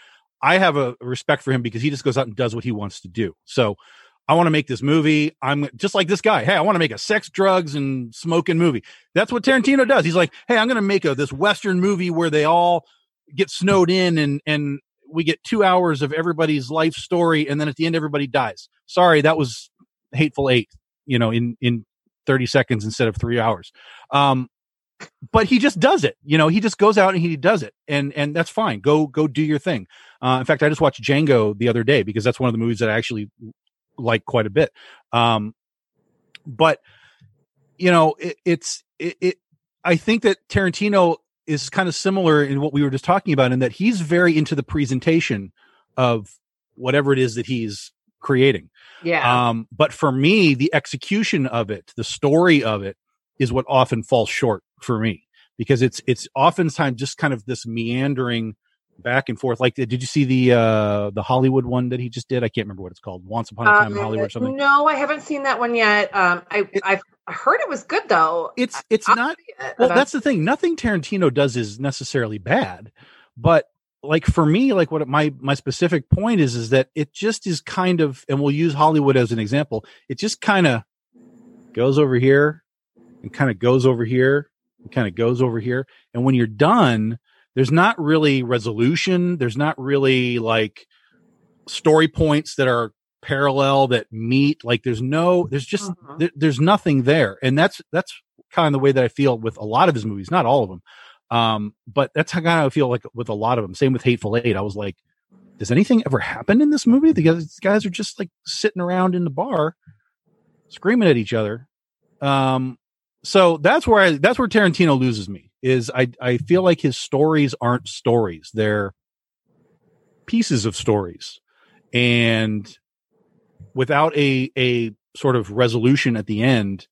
I have a respect for him because he just goes out and does what he wants to do. So I want to make this movie. I'm just like this guy. Hey, I want to make a sex, drugs, and smoking movie. That's what Tarantino does. He's like, hey, I'm going to make a this Western movie where they all get snowed in and and we get two hours of everybody's life story, and then at the end everybody dies. Sorry, that was Hateful Eight. You know, in in 30 seconds instead of three hours. Um, but he just does it. You know, he just goes out and he does it, and and that's fine. Go go do your thing. Uh, in fact, I just watched Django the other day because that's one of the movies that I actually like quite a bit. Um, but you know, it, it's it, it. I think that Tarantino is kind of similar in what we were just talking about, in that he's very into the presentation of whatever it is that he's creating. Yeah. Um, but for me, the execution of it, the story of it, is what often falls short for me because it's it's oftentimes just kind of this meandering back and forth. Like, did you see the uh the Hollywood one that he just did? I can't remember what it's called. Once upon a time Um, in Hollywood or something. No, I haven't seen that one yet. Um, I It- I've heard it was good though. It's it's I'll not. it, Well, that's the thing. Nothing Tarantino does is necessarily bad, but like for me, like what my my specific point is, is that it just is kind of, and we'll use Hollywood as an example. It just kind of goes over here and kind of goes over here and kind of goes over here, and when you're done, there's not really resolution. There's not really like story points that are parallel that meet. Like there's no, there's just there, there's nothing there. And that's that's kind of the way that i feel with a lot of his movies not all of them um but that's how kind of I feel like with a lot of them same with hateful eight. I was like does anything ever happen in this movie? The guys, these guys are just like sitting around in the bar screaming at each other. Um so that's where I, that's where tarantino loses me is i i feel like his stories aren't stories. They're pieces of stories. And without a a sort of resolution at the end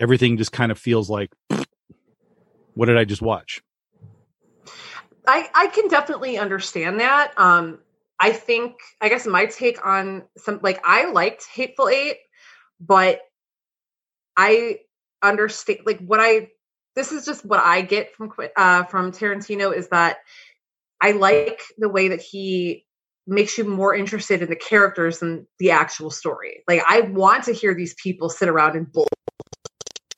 everything just kind of feels like what did i just watch? I I can definitely understand that. Um, I think I guess my take on some like I liked Hateful Eight, but I understand like what I this is just what I get from uh, from Tarantino is that I like the way that he makes you more interested in the characters than the actual story. Like I want to hear these people sit around and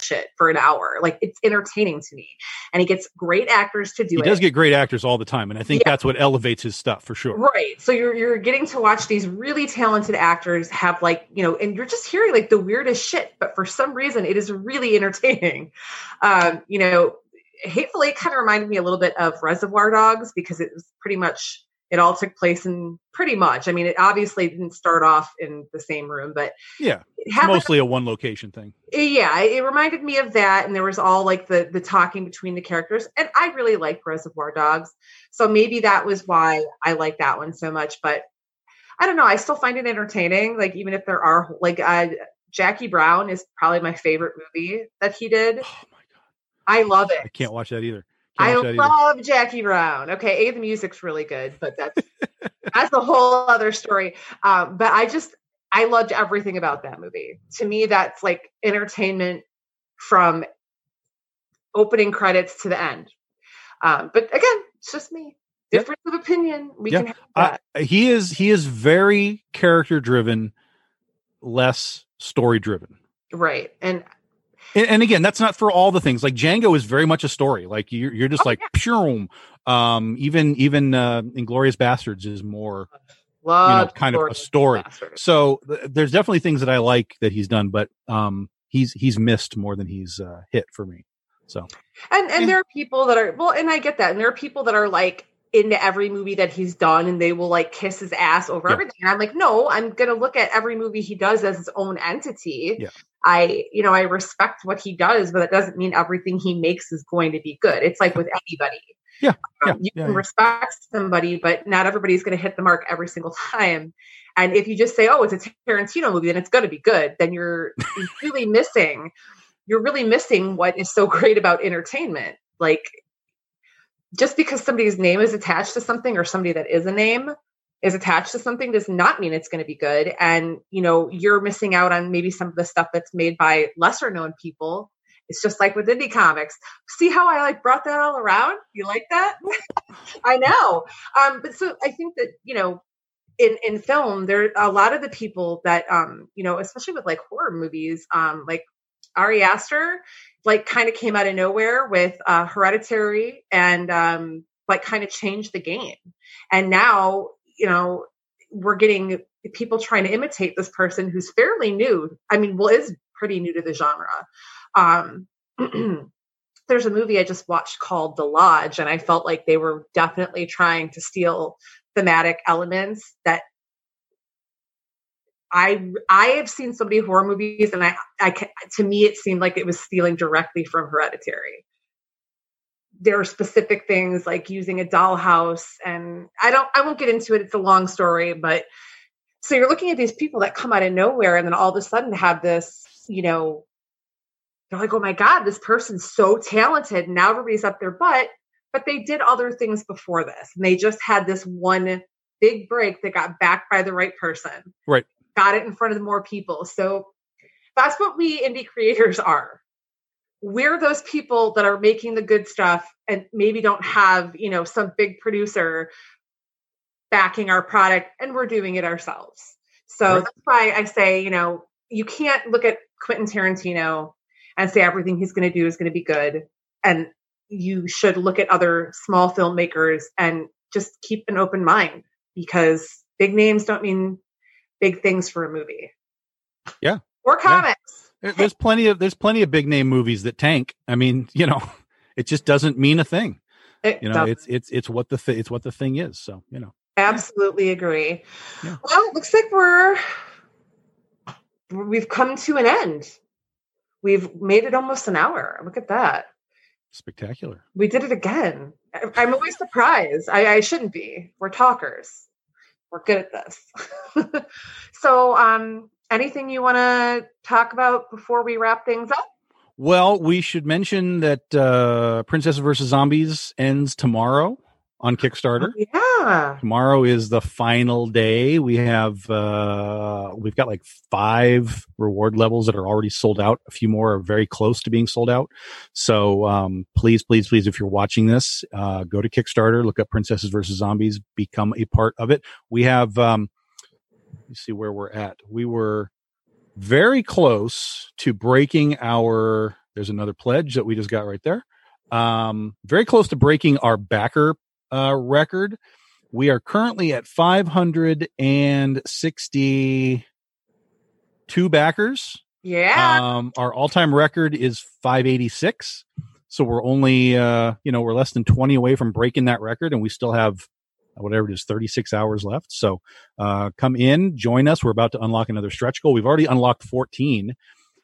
bullshit for an hour. Like it's entertaining to me, and he gets great actors to do he it. does get great actors all the time and i think Yeah. that's what elevates his stuff for sure Right. So you're you're getting to watch these really talented actors have like, you know, and you're just hearing like the weirdest shit, but for some reason it is really entertaining. Um, you know, Hateful Eight kind of reminded me a little bit of Reservoir Dogs because it was pretty much it all took place in pretty much. I mean, it obviously didn't start off in the same room, but yeah it it's happened mostly a one location thing. Yeah it reminded me of that and there was all like the the talking between the characters and i really like reservoir dogs so maybe that was why i like that one so much but i don't know i still find it entertaining like even if there are like uh jackie brown is probably my favorite movie that he did. Oh my god. I love it. I can't watch that either I can't watch that either. love Jackie Brown. Okay, A, the music's really good, but that's that's a whole other story. Um, but I just I loved everything about that movie. To me, that's like entertainment from opening credits to the end. Um, but again, it's just me. Difference of opinion. We can have I, he is he is very character driven less story driven right. And and, and again, that's not for all the things. Like Django is very much a story. Like you're, you're just Oh, like pure. Um, even even uh, Inglourious Basterds is more love kind of a story. Bastards. so th- there's definitely things that I like that he's done, but um, he's he's missed more than he's uh, hit for me. So And and Yeah. there are people that are well, and I get that. And there are people that are like into every movie that he's done and they will like kiss his ass over Yeah. everything. And I'm like, no, I'm gonna look at every movie he does as his own entity. Yeah. I, you know, I respect what he does, but that doesn't mean everything he makes is going to be good. It's like with anybody. Yeah, Um, you yeah, can yeah. respect somebody, but not everybody's going to hit the mark every single time. And if you just say, "Oh, it's a Tarantino movie," then it's going to be good. Then you're, you're really missing. You're really missing what is so great about entertainment. Like, just because somebody's name is attached to something, or somebody that is a name is attached to something, does not mean it's going to be good. And you know, you're missing out on maybe some of the stuff that's made by lesser known people It's just like with indie comics. See how I like brought that all around? You like that? I know. Um, but so I think that, you know, in, in film, there a lot of the people that, um, you know, especially with like horror movies, um, like Ari Aster, like kind of came out of nowhere with uh, Hereditary and um, like kind of changed the game. And now, you know, we're getting people trying to imitate this person who's fairly new. I mean, well, is pretty new to the genre. Um, there's a movie I just watched called The Lodge, and I felt like they were definitely trying to steal thematic elements that I I have seen so many horror movies, and I I to me it seemed like it was stealing directly from Hereditary. There are specific things like using a dollhouse, and I don't I won't get into it. It's a long story, but so you're looking at these people that come out of nowhere, and then all of a sudden have this, you know, they're like, oh my god, this person's so talented. And now everybody's up their butt, but they did other things before this, and they just had this one big break that got backed by the right person. Right got it in front of more people. So that's what we indie creators are. We're those people that are making the good stuff and maybe don't have, you know, some big producer backing our product and we're doing it ourselves. So right. that's why I say, you know, you can't look at Quentin Tarantino and say everything he's going to do is going to be good. And you should look at other small filmmakers and just keep an open mind because big names don't mean big things for a movie. Yeah. Or comics. Yeah. There's plenty of there's plenty of big name movies that tank. I mean, you know, it just doesn't mean a thing. It you know, doesn't. it's it's it's what the th- it's what the thing is. So, you know. Absolutely agree. Yeah. Well, looks like we're we've come to an end. We've made it almost an hour. Look at that. Spectacular. We did it again. I'm always surprised. I, I shouldn't be. We're talkers we're good at this. so, um, anything you want to talk about before we wrap things up? Well, we should mention that uh, Princess versus Zombies ends tomorrow on Kickstarter. Oh, yeah. Tomorrow is the final day. We have uh we've got like 5 reward levels that are already sold out. A few more are very close to being sold out. So um please please please if you're watching this, uh go to Kickstarter, look up Princesses versus Zombies, become a part of it. We have um let me see where we're at. We were very close to breaking our there's another pledge that we just got right there um, very close to breaking our backer uh, record. We are currently at 562 backers. Yeah. Um, our all time record is 586. So we're only, uh, you know, we're less than 20 away from breaking that record, and we still have whatever it is, 36 hours left. So uh, come in, join us. We're about to unlock another stretch goal. We've already unlocked 14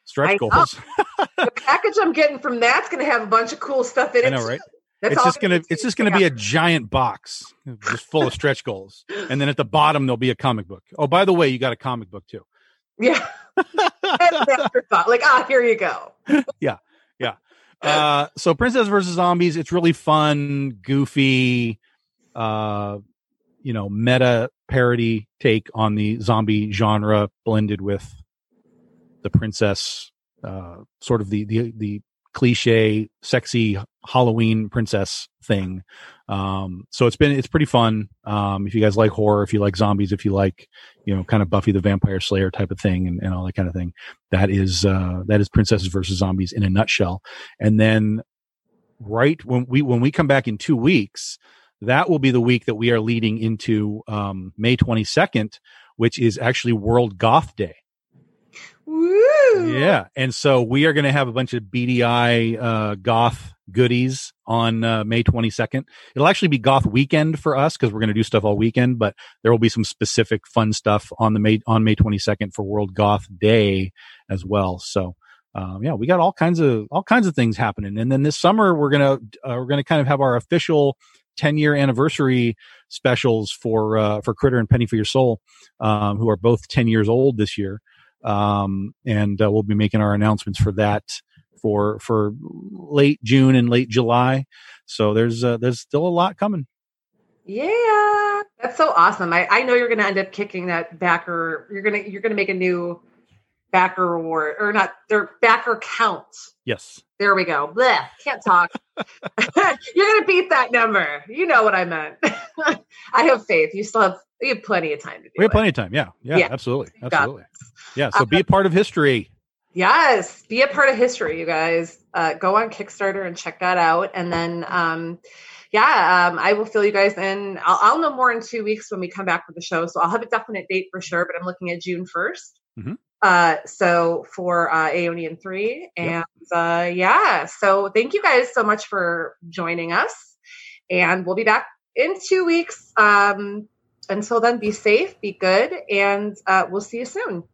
stretch goals. the package I'm getting from that's going to have a bunch of cool stuff in it. I know, right? That's it's just gonna it's just gonna be a giant box just full of stretch goals, and then at the bottom there'll be a comic book. Oh, by the way, you got a comic book too. Yeah, afterthought. Like ah, here you go. yeah, yeah. Uh, so Princess versus Zombies, it's really fun, goofy, uh, you know, meta parody take on the zombie genre blended with the princess, uh, sort of the the the cliche, sexy Halloween princess thing. Um, so it's been it's pretty fun. Um, if you guys like horror, if you like zombies, if you like you know kind of Buffy the Vampire Slayer type of thing and, and all that kind of thing, that is uh, that is Princesses versus Zombies in a nutshell. And then right when we when we come back in two weeks, that will be the week that we are leading into um, May twenty second, which is actually World Goth Day. Woo! Yeah, and so we are going to have a bunch of BDI uh, goth goodies on uh, May 22nd. It'll actually be goth weekend for us because we're going to do stuff all weekend, but there will be some specific fun stuff on the May on May 22nd for World Goth Day as well. So. Um, yeah, we got all kinds of all kinds of things happening, and then this summer we're gonna uh, we're gonna kind of have our official 10 year anniversary specials for uh, for Critter and Penny for Your Soul, um, who are both 10 years old this year um, and uh, we'll be making our announcements for that for for late June and late July. So there's uh, there's still a lot coming. Yeah, that's so awesome. I, I know you're going to end up kicking that back, or you're gonna you're gonna make a new backer reward or not their backer count. Yes. There we go. Blech, can't talk. You're gonna beat that number. You know what I meant. I have faith. You still have you have plenty of time to do it. We have it. plenty of time. Yeah. Yeah. Yeah. Absolutely. Absolutely. Yeah. So be a part of history. Yes, be a part of history, you guys. Uh, go on Kickstarter and check that out, and then, um, yeah, um, I will fill you guys in. I'll, I'll know more in two weeks when we come back with the show, so I'll have a definite date for sure. But I'm looking at June 1st Mhm. Uh, so for uh, Aeonian three, and uh, yeah, so thank you guys so much for joining us, and we'll be back in two weeks. Um, until then, be safe, be good, and uh, we'll see you soon.